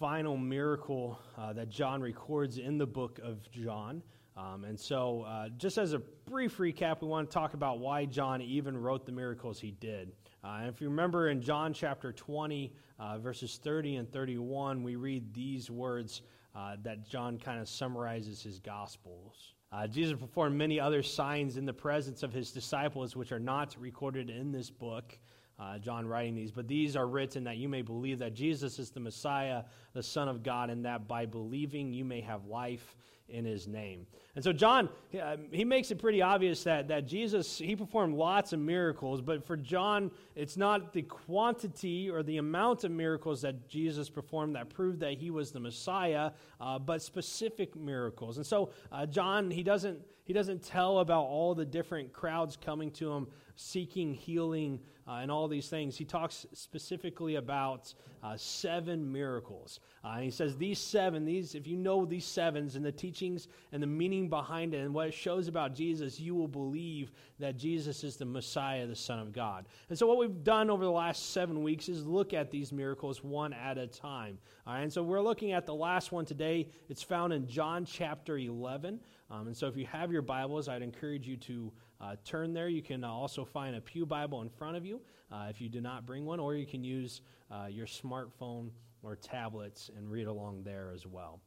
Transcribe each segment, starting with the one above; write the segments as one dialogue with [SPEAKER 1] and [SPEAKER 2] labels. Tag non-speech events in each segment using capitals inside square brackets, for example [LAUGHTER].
[SPEAKER 1] final miracle uh, that John records in the book of John. Um, and so, uh, just as a brief recap, we want to talk about why John even wrote the miracles he did. Uh, if you remember in John chapter 20, uh, verses 30 and 31, we read these words uh, that John kind of summarizes his gospels. Uh, Jesus performed many other signs in the presence of his disciples, which are not recorded in this book. Uh, John writing these, but these are written that you may believe that Jesus is the Messiah, the Son of God, and that by believing you may have life in his name. And so John, uh, he makes it pretty obvious that, that Jesus, he performed lots of miracles, but for John, it's not the quantity or the amount of miracles that Jesus performed that proved that he was the Messiah, uh, but specific miracles. And so uh, John, he doesn't, he doesn't tell about all the different crowds coming to him seeking healing uh, and all these things. He talks specifically about uh, seven miracles. Uh, and he says these seven, these, if you know these sevens and the teachings and the meaning behind it and what it shows about Jesus, you will believe that Jesus is the Messiah, the Son of God. And so what we've done over the last seven weeks is look at these miracles one at a time. All right, and so we're looking at the last one today. It's found in John chapter 11. Um, and so if you have your Bibles, I'd encourage you to uh, turn there. You can uh, also find a Pew Bible in front of you uh, if you do not bring one, or you can use uh, your smartphone or tablets and read along there as well.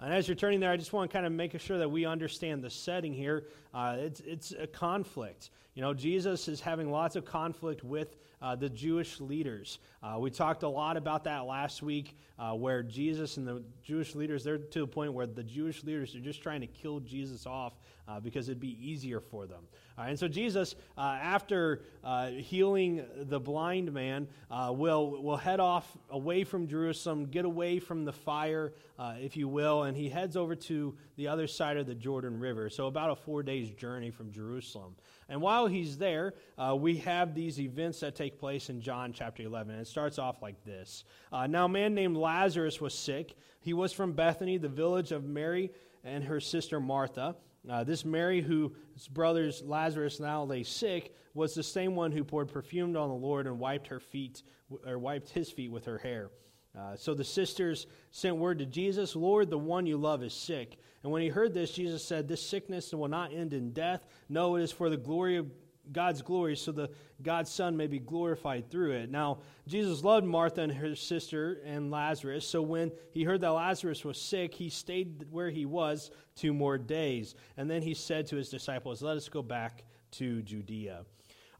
[SPEAKER 1] And as you're turning there, I just want to kind of make sure that we understand the setting here. Uh, it's, it's a conflict. You know, Jesus is having lots of conflict with uh, the Jewish leaders. Uh, we talked a lot about that last week, where Jesus and the Jewish leaders, they're to the point where the Jewish leaders are just trying to kill Jesus off uh, because it'd be easier for them. and so Jesus, uh, after uh, healing the blind man, uh, will, will head off away from Jerusalem, get away from the fire, uh, if you will, and he heads over to the other side of the Jordan River. So about a four days journey from Jerusalem. And while he's there, uh, we have these events that take place in John chapter 11. And it starts off like this Now, a man named Lazarus was sick. He was from Bethany, the village of Mary and her sister Martha. Uh, this Mary, whose brothers Lazarus now lay sick, was the same one who poured perfume on the Lord and wiped her feet, or wiped his feet with her hair. Uh, so the sisters sent word to Jesus, Lord, the one you love is sick. And when he heard this, Jesus said, This sickness will not end in death. No, it is for the glory of God's glory so the God's Son may be glorified through it. Now, Jesus loved Martha and her sister and Lazarus, so when he heard that Lazarus was sick, he stayed where he was two more days. And then he said to his disciples, Let us go back to Judea.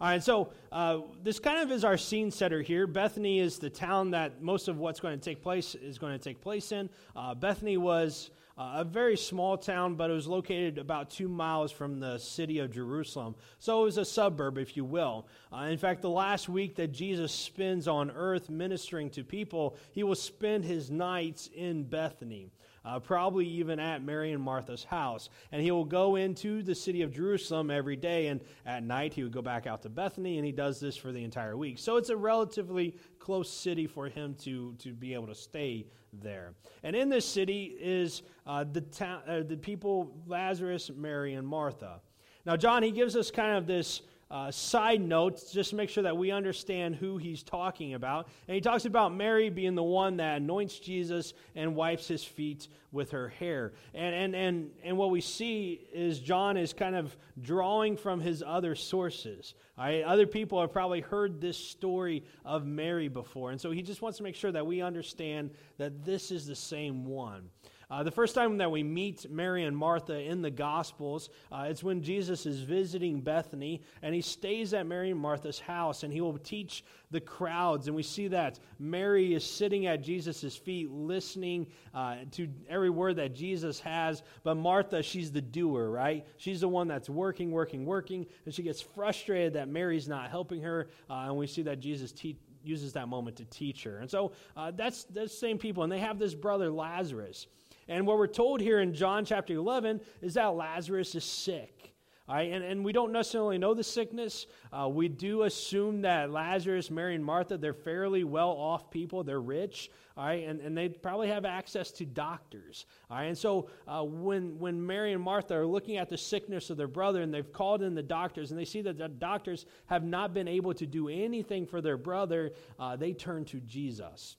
[SPEAKER 1] All right, so uh, this kind of is our scene setter here. Bethany is the town that most of what's going to take place is going to take place in. Uh, Bethany was uh, a very small town, but it was located about two miles from the city of Jerusalem. So it was a suburb, if you will. Uh, in fact, the last week that Jesus spends on earth ministering to people, he will spend his nights in Bethany. Uh, probably even at Mary and Martha's house. And he will go into the city of Jerusalem every day, and at night he would go back out to Bethany, and he does this for the entire week. So it's a relatively close city for him to, to be able to stay there. And in this city is uh, the, ta- uh, the people Lazarus, Mary, and Martha. Now, John, he gives us kind of this uh, side notes just to make sure that we understand who he's talking about. And he talks about Mary being the one that anoints Jesus and wipes his feet with her hair. And, and, and, and what we see is John is kind of drawing from his other sources. Right? Other people have probably heard this story of Mary before. And so he just wants to make sure that we understand that this is the same one. Uh, the first time that we meet Mary and Martha in the Gospels, uh, it's when Jesus is visiting Bethany and he stays at Mary and Martha's house and he will teach the crowds. And we see that Mary is sitting at Jesus' feet listening uh, to every word that Jesus has. But Martha, she's the doer, right? She's the one that's working, working, working. And she gets frustrated that Mary's not helping her. Uh, and we see that Jesus te- uses that moment to teach her. And so uh, that's the same people. And they have this brother, Lazarus. And what we're told here in John chapter 11 is that Lazarus is sick. All right, and, and we don't necessarily know the sickness. Uh, we do assume that Lazarus, Mary, and Martha, they're fairly well off people. They're rich, all right, and, and they probably have access to doctors. All right, and so uh, when, when Mary and Martha are looking at the sickness of their brother and they've called in the doctors and they see that the doctors have not been able to do anything for their brother, uh, they turn to Jesus.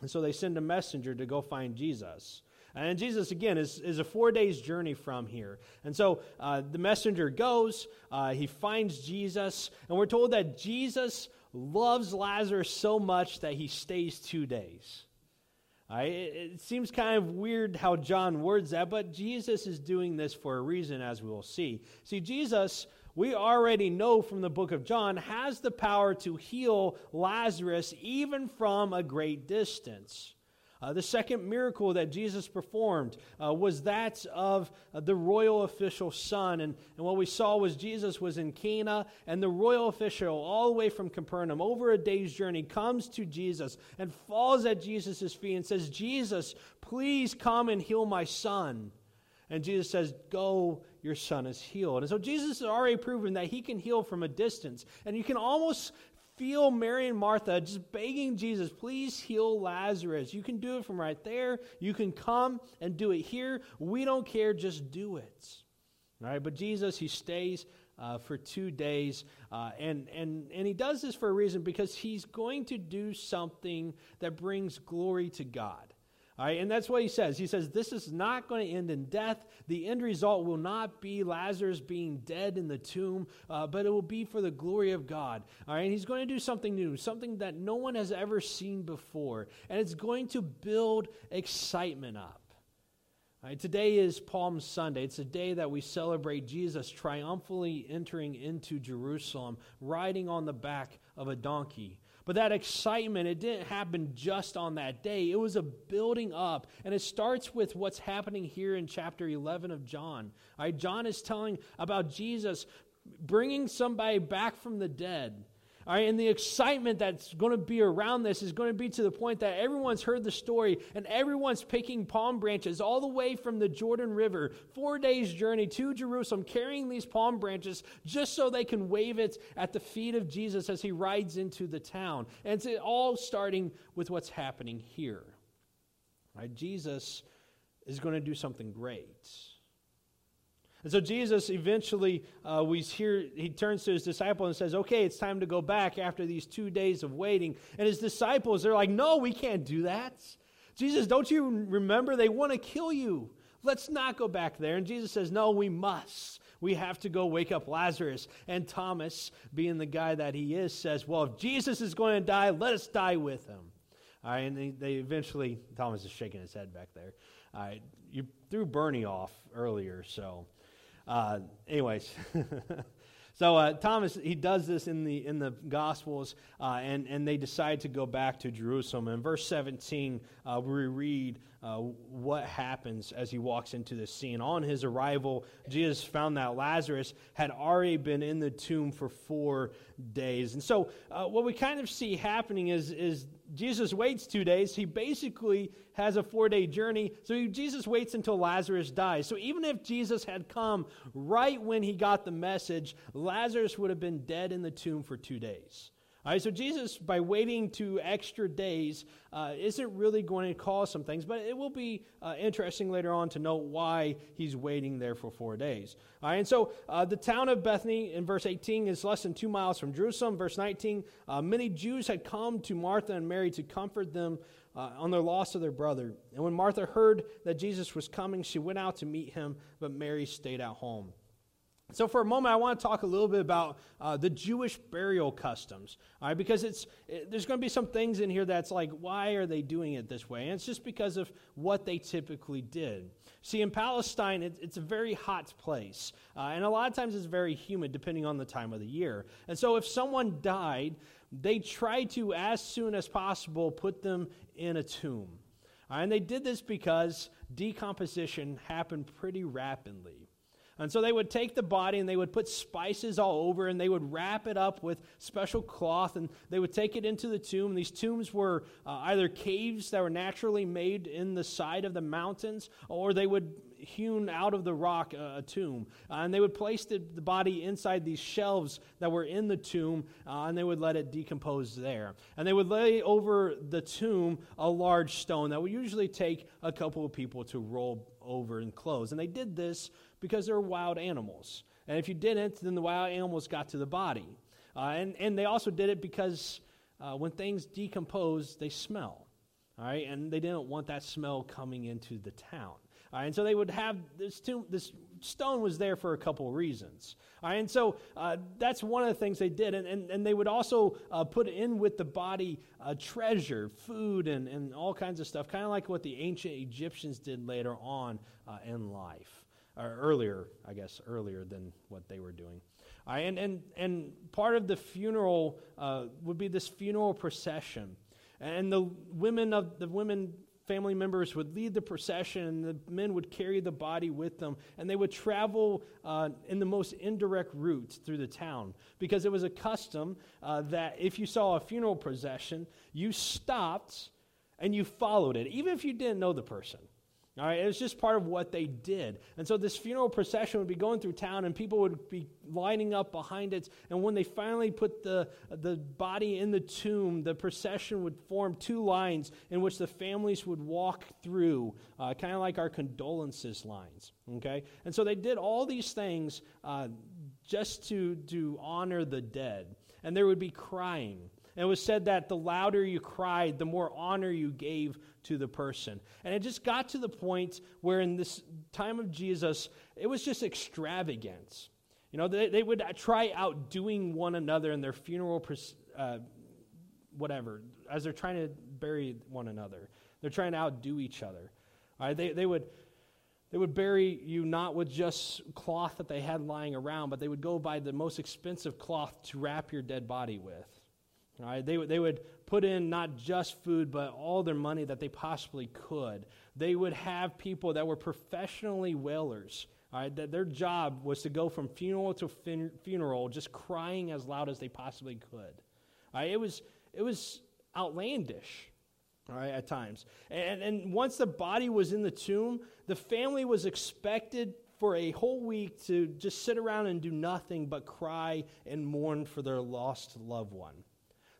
[SPEAKER 1] And so they send a messenger to go find Jesus. And Jesus, again, is, is a four days journey from here. And so uh, the messenger goes, uh, he finds Jesus, and we're told that Jesus loves Lazarus so much that he stays two days. Right? It, it seems kind of weird how John words that, but Jesus is doing this for a reason, as we will see. See, Jesus, we already know from the book of John, has the power to heal Lazarus even from a great distance. Uh, the second miracle that Jesus performed uh, was that of uh, the royal official's son. And, and what we saw was Jesus was in Cana, and the royal official, all the way from Capernaum, over a day's journey, comes to Jesus and falls at Jesus' feet and says, Jesus, please come and heal my son. And Jesus says, Go, your son is healed. And so Jesus has already proven that he can heal from a distance. And you can almost feel Mary and Martha just begging Jesus, please heal Lazarus. You can do it from right there. You can come and do it here. We don't care, just do it. All right, but Jesus, he stays uh, for two days. Uh, and, and, and he does this for a reason because he's going to do something that brings glory to God. All right, and that's what he says. He says, This is not going to end in death. The end result will not be Lazarus being dead in the tomb, uh, but it will be for the glory of God. All right, and he's going to do something new, something that no one has ever seen before. And it's going to build excitement up. Today is Palm Sunday. It's a day that we celebrate Jesus triumphantly entering into Jerusalem, riding on the back of a donkey. But that excitement, it didn't happen just on that day. It was a building up. And it starts with what's happening here in chapter 11 of John. All right, John is telling about Jesus bringing somebody back from the dead. All right, and the excitement that's going to be around this is going to be to the point that everyone's heard the story and everyone's picking palm branches all the way from the Jordan River, four days' journey to Jerusalem, carrying these palm branches just so they can wave it at the feet of Jesus as he rides into the town. And it's all starting with what's happening here. All right, Jesus is going to do something great. And so Jesus eventually, uh, we hear, he turns to his disciple and says, Okay, it's time to go back after these two days of waiting. And his disciples, they're like, No, we can't do that. Jesus, don't you remember? They want to kill you. Let's not go back there. And Jesus says, No, we must. We have to go wake up Lazarus. And Thomas, being the guy that he is, says, Well, if Jesus is going to die, let us die with him. All right, and they, they eventually, Thomas is shaking his head back there. All right, you threw Bernie off earlier, so. Uh, anyways. [LAUGHS] so uh, Thomas, he does this in the, in the Gospels, uh, and, and they decide to go back to Jerusalem. In verse 17, uh, we read uh, what happens as he walks into the scene. On his arrival, Jesus found that Lazarus had already been in the tomb for four days. And so, uh, what we kind of see happening is, is Jesus waits two days. He basically has a four day journey. So Jesus waits until Lazarus dies. So even if Jesus had come right when he got the message, Lazarus would have been dead in the tomb for two days. All right, so Jesus, by waiting two extra days, uh, isn't really going to cause some things, but it will be uh, interesting later on to note why he's waiting there for four days. All right, and so uh, the town of Bethany in verse 18 is less than two miles from Jerusalem. Verse 19, uh, many Jews had come to Martha and Mary to comfort them uh, on their loss of their brother. And when Martha heard that Jesus was coming, she went out to meet him, but Mary stayed at home. So, for a moment, I want to talk a little bit about uh, the Jewish burial customs, all right? Because it's it, there's going to be some things in here that's like, why are they doing it this way? And it's just because of what they typically did. See, in Palestine, it, it's a very hot place, uh, and a lot of times it's very humid, depending on the time of the year. And so, if someone died, they tried to, as soon as possible, put them in a tomb. Right? And they did this because decomposition happened pretty rapidly. And so they would take the body and they would put spices all over and they would wrap it up with special cloth and they would take it into the tomb. These tombs were uh, either caves that were naturally made in the side of the mountains or they would hewn out of the rock uh, a tomb. Uh, and they would place the, the, body inside these shelves that were in the tomb, uh, and they would let it decompose there. And they would lay over the tomb a large stone that would usually take a couple of people to roll over and close. And they did this because they're wild animals. And if you didn't, then the wild animals got to the body. Uh, and, and they also did it because uh, when things decompose, they smell. All right, and they didn't want that smell coming into the town. All right, and so they would have this tomb, this stone was there for a couple of reasons. All right, and so uh, that's one of the things they did. And, and, and they would also uh, put in with the body uh, treasure, food, and, and all kinds of stuff, kind of like what the ancient Egyptians did later on uh, in life. Earlier, I guess, earlier than what they were doing. And, and, and part of the funeral uh, would be this funeral procession. And the women of the women family members would lead the procession, and the men would carry the body with them, and they would travel uh, in the most indirect routes through the town because it was a custom uh, that if you saw a funeral procession, you stopped and you followed it, even if you didn't know the person. All right, it was just part of what they did. And so this funeral procession would be going through town and people would be lining up behind it. And when they finally put the, the body in the tomb, the procession would form two lines in which the families would walk through, uh, kind of like our condolences lines. Okay? And so they did all these things uh, just to, to honor the dead. And there would be crying. And it was said that the louder you cried, the more honor you gave to the person. And it just got to the point where in this time of Jesus, it was just extravagance. You know, they, they would try outdoing one another in their funeral, uh, whatever, as they're trying to bury one another. They're trying to outdo each other. All right, they, they, would, they would bury you not with just cloth that they had lying around, but they would go buy the most expensive cloth to wrap your dead body with. All right, they, they would put in not just food, but all their money that they possibly could. They would have people that were professionally wailers. All right, that their job was to go from funeral to fin- funeral, just crying as loud as they possibly could. All right, it was it was outlandish. All right, at times, and and once the body was in the tomb, the family was expected for a whole week to just sit around and do nothing but cry and mourn for their lost loved one.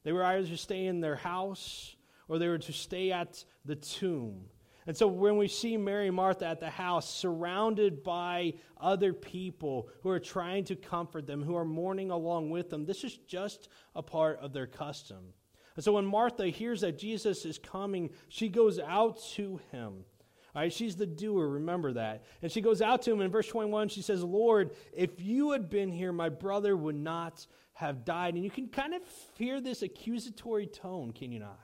[SPEAKER 1] They were either to stay in their house or they were to stay at the tomb. And so when we see Mary and Martha at the house, surrounded by other people who are trying to comfort them, who are mourning along with them, this is just a part of their custom. And so when Martha hears that Jesus is coming, she goes out to him. All right, she's the doer, remember that. And she goes out to him in verse 21, she says, Lord, if you had been here, my brother would not have died. And you can kind of hear this accusatory tone, can you not?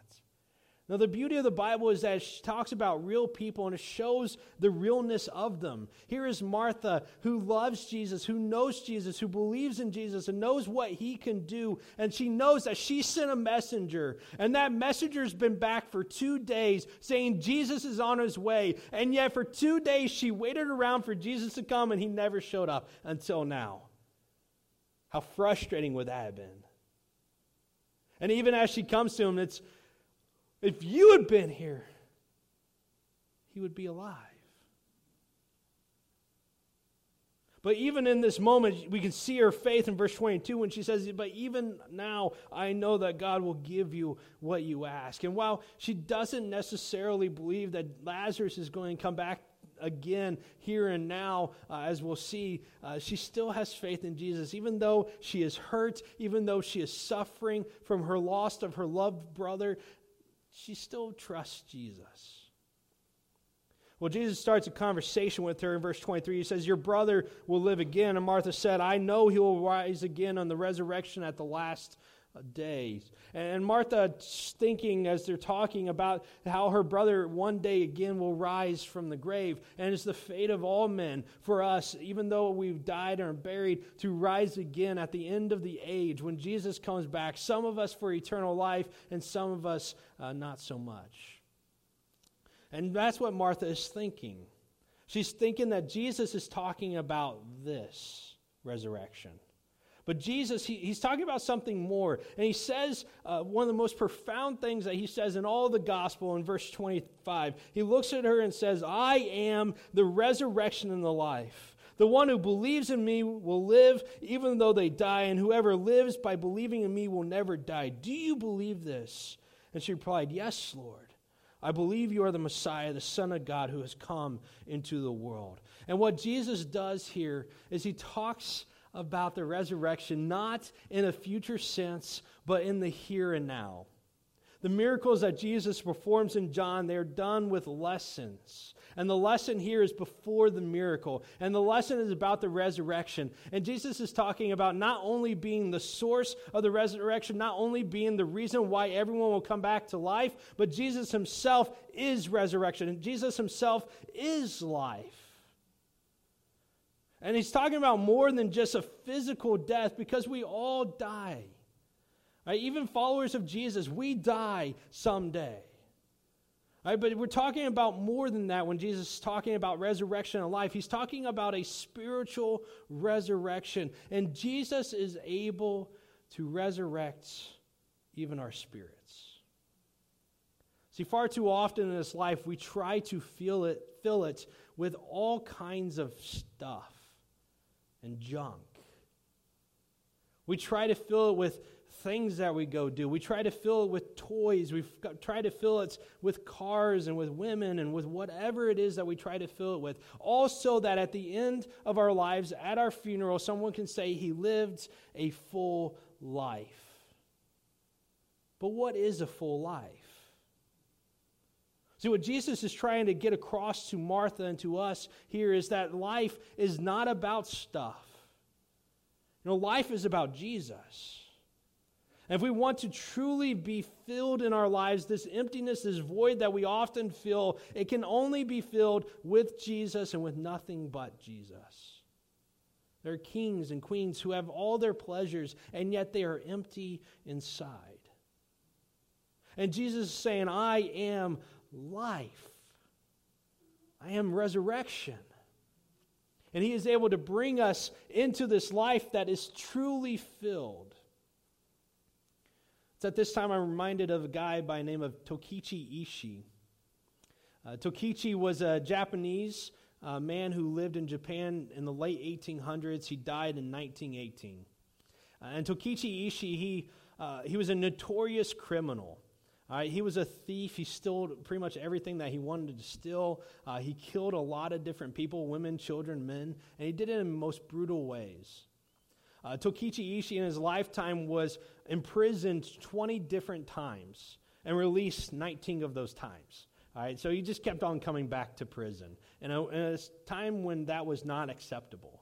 [SPEAKER 1] Now, the beauty of the Bible is that it talks about real people and it shows the realness of them. Here is Martha, who loves Jesus, who knows Jesus, who believes in Jesus, and knows what he can do. And she knows that she sent a messenger, and that messenger's been back for two days saying Jesus is on his way. And yet, for two days, she waited around for Jesus to come, and he never showed up until now. How frustrating would that have been? And even as she comes to him, it's if you had been here, he would be alive. But even in this moment, we can see her faith in verse 22 when she says, But even now, I know that God will give you what you ask. And while she doesn't necessarily believe that Lazarus is going to come back again here and now, uh, as we'll see, uh, she still has faith in Jesus. Even though she is hurt, even though she is suffering from her loss of her loved brother, she still trusts Jesus. Well, Jesus starts a conversation with her in verse 23. He says, Your brother will live again. And Martha said, I know he will rise again on the resurrection at the last days. And Martha thinking as they're talking about how her brother one day again will rise from the grave. And it's the fate of all men for us, even though we've died and are buried, to rise again at the end of the age when Jesus comes back. Some of us for eternal life, and some of us uh, not so much. And that's what Martha is thinking. She's thinking that Jesus is talking about this resurrection. But Jesus, he, he's talking about something more. And he says uh, one of the most profound things that he says in all the gospel in verse 25. He looks at her and says, I am the resurrection and the life. The one who believes in me will live even though they die, and whoever lives by believing in me will never die. Do you believe this? And she replied, Yes, Lord. I believe you are the Messiah, the Son of God who has come into the world. And what Jesus does here is he talks about the resurrection, not in a future sense, but in the here and now. The miracles that Jesus performs in John, they're done with lessons. And the lesson here is before the miracle. And the lesson is about the resurrection. And Jesus is talking about not only being the source of the resurrection, not only being the reason why everyone will come back to life, but Jesus himself is resurrection. And Jesus himself is life. And he's talking about more than just a physical death because we all die. Right? Even followers of Jesus, we die someday. Right, but we're talking about more than that when Jesus is talking about resurrection and life. He's talking about a spiritual resurrection. And Jesus is able to resurrect even our spirits. See, far too often in this life, we try to fill it, fill it with all kinds of stuff and junk. We try to fill it with things that we go do. We try to fill it with toys. We try to fill it with cars and with women and with whatever it is that we try to fill it with. All so that at the end of our lives, at our funeral, someone can say he lived a full life. But what is a full life? See, what Jesus is trying to get across to Martha and to us here is that life is not about stuff. You know, life is about Jesus. And if we want to truly be filled in our lives, this emptiness, this void that we often feel, it can only be filled with Jesus and with nothing but Jesus. There are kings and queens who have all their pleasures, and yet they are empty inside. And Jesus is saying, I am life, I am resurrection. And he is able to bring us into this life that is truly filled. It's at this time I'm reminded of a guy by name of Tokichi Ishii. Uh, Tokichi was a Japanese uh, man who lived in Japan in the late 1800s. He died in 1918. Uh, and Tokichi Ishii, he, uh, he was a notorious criminal. Uh, he was a thief. He stole pretty much everything that he wanted to steal. Uh, he killed a lot of different people women, children, men, and he did it in most brutal ways. Uh, Tokichi Ishii in his lifetime was imprisoned 20 different times and released 19 of those times. All right, so he just kept on coming back to prison. And in a time when that was not acceptable.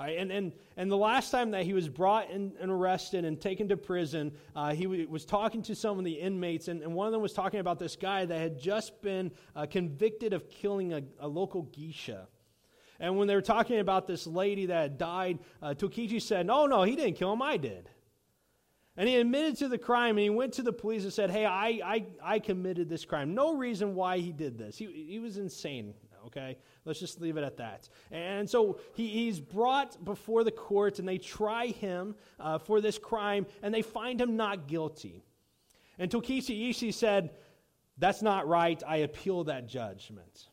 [SPEAKER 1] Right, and, and, and the last time that he was brought and arrested and taken to prison, uh, he w- was talking to some of the inmates, and, and one of them was talking about this guy that had just been uh, convicted of killing a, a local geisha. And when they were talking about this lady that had died, uh, Tokichi said, No, no, he didn't kill him, I did. And he admitted to the crime and he went to the police and said, Hey, I, I, I committed this crime. No reason why he did this. He, he was insane, okay? Let's just leave it at that. And so he, he's brought before the court and they try him uh, for this crime and they find him not guilty. And Tokichi Ishii said, That's not right. I appeal that judgment.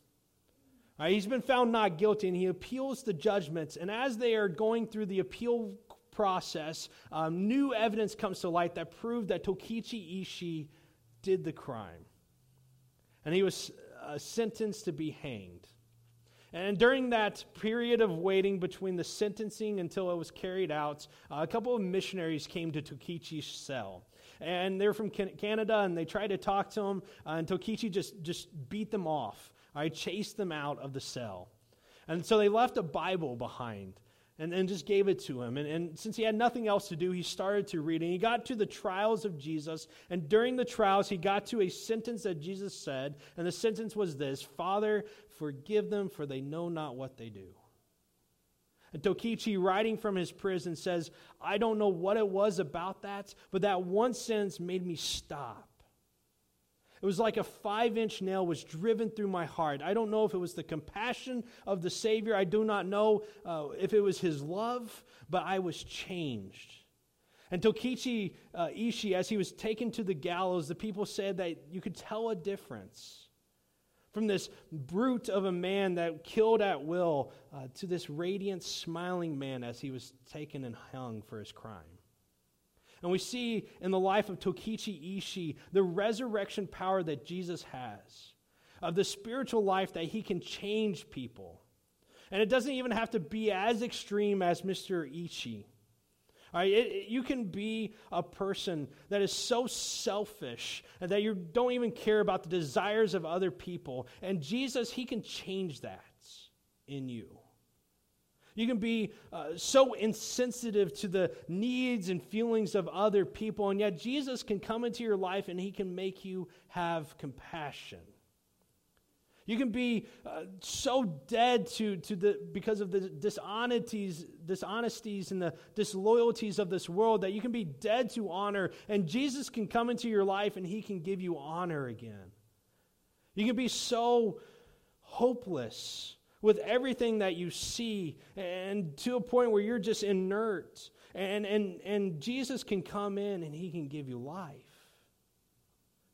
[SPEAKER 1] Right, he's been found not guilty and he appeals the judgments. And as they are going through the appeal process, um, new evidence comes to light that proved that Tokichi Ishii did the crime. And he was uh, sentenced to be hanged. And during that period of waiting between the sentencing until it was carried out, uh, a couple of missionaries came to Tokichi's cell. And they're from Canada, and they tried to talk to him, uh, and Tokichi just, just beat them off. I chased them out of the cell. And so they left a Bible behind and, and just gave it to him. And, and since he had nothing else to do, he started to read. And he got to the trials of Jesus. And during the trials, he got to a sentence that Jesus said. And the sentence was this Father, forgive them, for they know not what they do. And Tokichi, writing from his prison, says, I don't know what it was about that, but that one sentence made me stop. It was like a five inch nail was driven through my heart. I don't know if it was the compassion of the Savior. I do not know uh, if it was his love, but I was changed. And Tokichi uh, Ishii, as he was taken to the gallows, the people said that you could tell a difference from this brute of a man that killed at will uh, to this radiant, smiling man as he was taken and hung for his crime. And we see in the life of Tokichi Ishii the resurrection power that Jesus has, of the spiritual life that he can change people. And it doesn't even have to be as extreme as Mr. Ishii. It, it, you can be a person that is so selfish that you don't even care about the desires of other people. And Jesus, He can change that in you. You can be uh, so insensitive to the needs and feelings of other people, and yet Jesus can come into your life and He can make you have compassion. You can be uh, so dead to, to the, because of the dishonesties, dishonesties and the disloyalties of this world that you can be dead to honor, and Jesus can come into your life and He can give you honor again. You can be so hopeless with everything that you see and to a point where you're just inert. And, and, and Jesus can come in and he can give you life.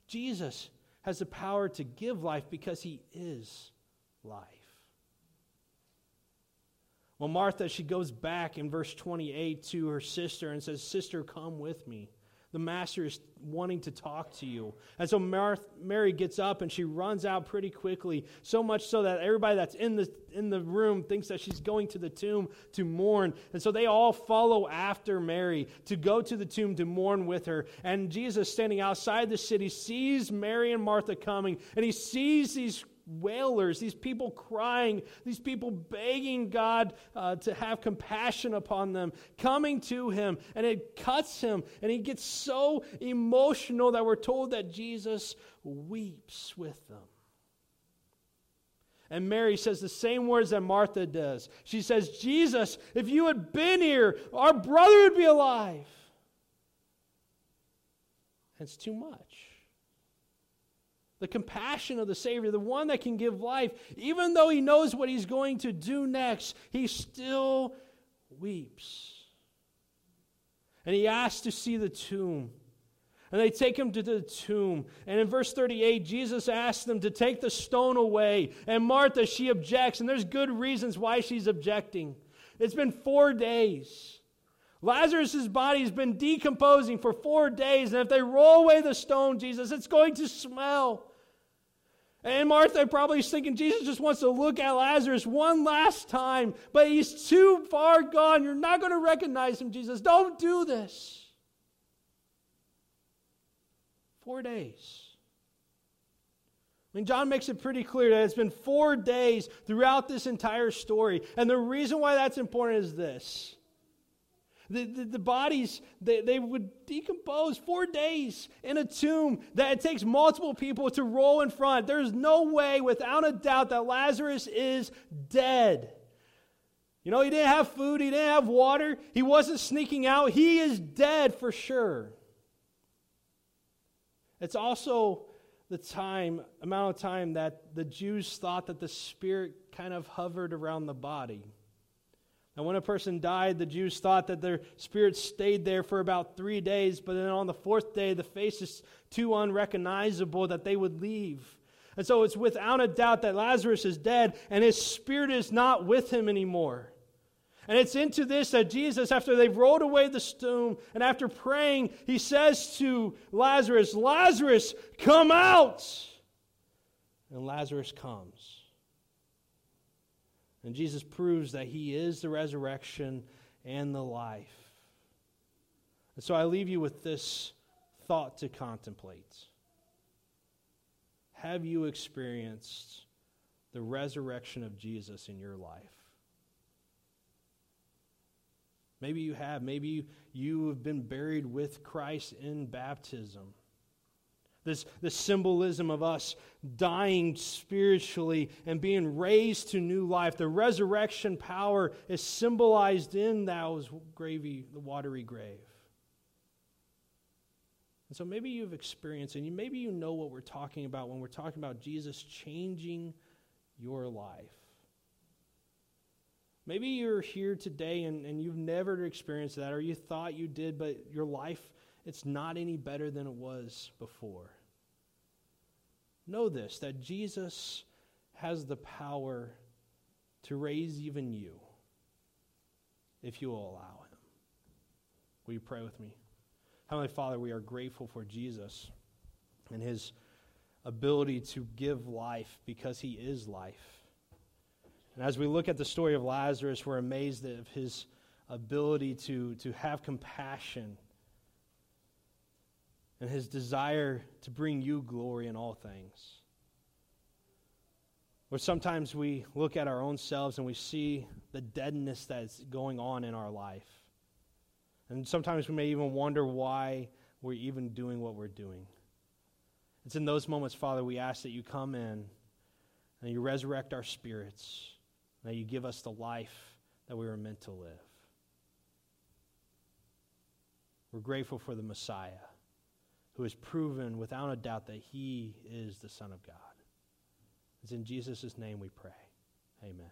[SPEAKER 1] Jesus has the power to give life because he is life. Well, Martha, she goes back in verse 28 to her sister and says, Sister, come with me. The master is wanting to talk to you. And so Mary gets up and she runs out pretty quickly, so much so that everybody that's in the, in the room thinks that she's going to the tomb to mourn. And so they all follow after Mary to go to the tomb to mourn with her. And Jesus, standing outside the city, sees Mary and Martha coming, and he sees these wailers, these people crying, these people begging God uh, to have compassion upon them, coming to him, and it cuts him, and he gets so emotional that we're told that Jesus weeps with them. And Mary says the same words that Martha does. She says, Jesus, if you had been here, our brother would be alive. It's too much the compassion of the Savior, the one that can give life, even though he knows what he's going to do next, he still weeps. And he asks to see the tomb. And they take him to the tomb. And in verse 38, Jesus asks them to take the stone away. And Martha, she objects. And there's good reasons why she's objecting. It's been four days. Lazarus' body has been decomposing for four days. And if they roll away the stone, Jesus, it's going to smell. And Martha probably is thinking Jesus just wants to look at Lazarus one last time, but he's too far gone. You're not going to recognize him, Jesus. Don't do this. Four days. I mean, John makes it pretty clear that it's been four days throughout this entire story. And the reason why that's important is this the, the, the, bodies, they, they would decompose four days in a tomb that it takes multiple people to roll in front. There's no way, without a doubt, that Lazarus is dead. You know, he didn't have food, he didn't have water, he wasn't sneaking out. He is dead for sure. It's also the time, amount of time that the Jews thought that the spirit kind of hovered around the body. And when a person died, the Jews thought that their spirit stayed there for about three days, but then on the fourth day, the face is too unrecognizable that they would leave. And so it's without a doubt that Lazarus is dead and his spirit is not with him anymore. And it's into this that Jesus, after they've rolled away the stone and after praying, he says to Lazarus, Lazarus, come out! And Lazarus comes. And Jesus proves that he is the resurrection and the life. And so I leave you with this thought to contemplate. Have you experienced the resurrection of Jesus in your life? Maybe you have. Maybe you have been buried with Christ in baptism. This, this symbolism of us dying spiritually and being raised to new life. The resurrection power is symbolized in that gravy, the watery grave. And so maybe you've experienced, and you, maybe you know what we're talking about when we're talking about Jesus changing your life. Maybe you're here today and, and you've never experienced that, or you thought you did, but your life it's not any better than it was before. Know this that Jesus has the power to raise even you if you will allow him. Will you pray with me? Heavenly Father, we are grateful for Jesus and his ability to give life because he is life. And as we look at the story of Lazarus, we're amazed of his ability to, to have compassion and his desire to bring you glory in all things. Or sometimes we look at our own selves and we see the deadness that's going on in our life. And sometimes we may even wonder why we're even doing what we're doing. It's in those moments, Father, we ask that you come in and you resurrect our spirits, and that you give us the life that we were meant to live. We're grateful for the Messiah, who has proven without a doubt that he is the Son of God. It's in Jesus' name we pray. Amen.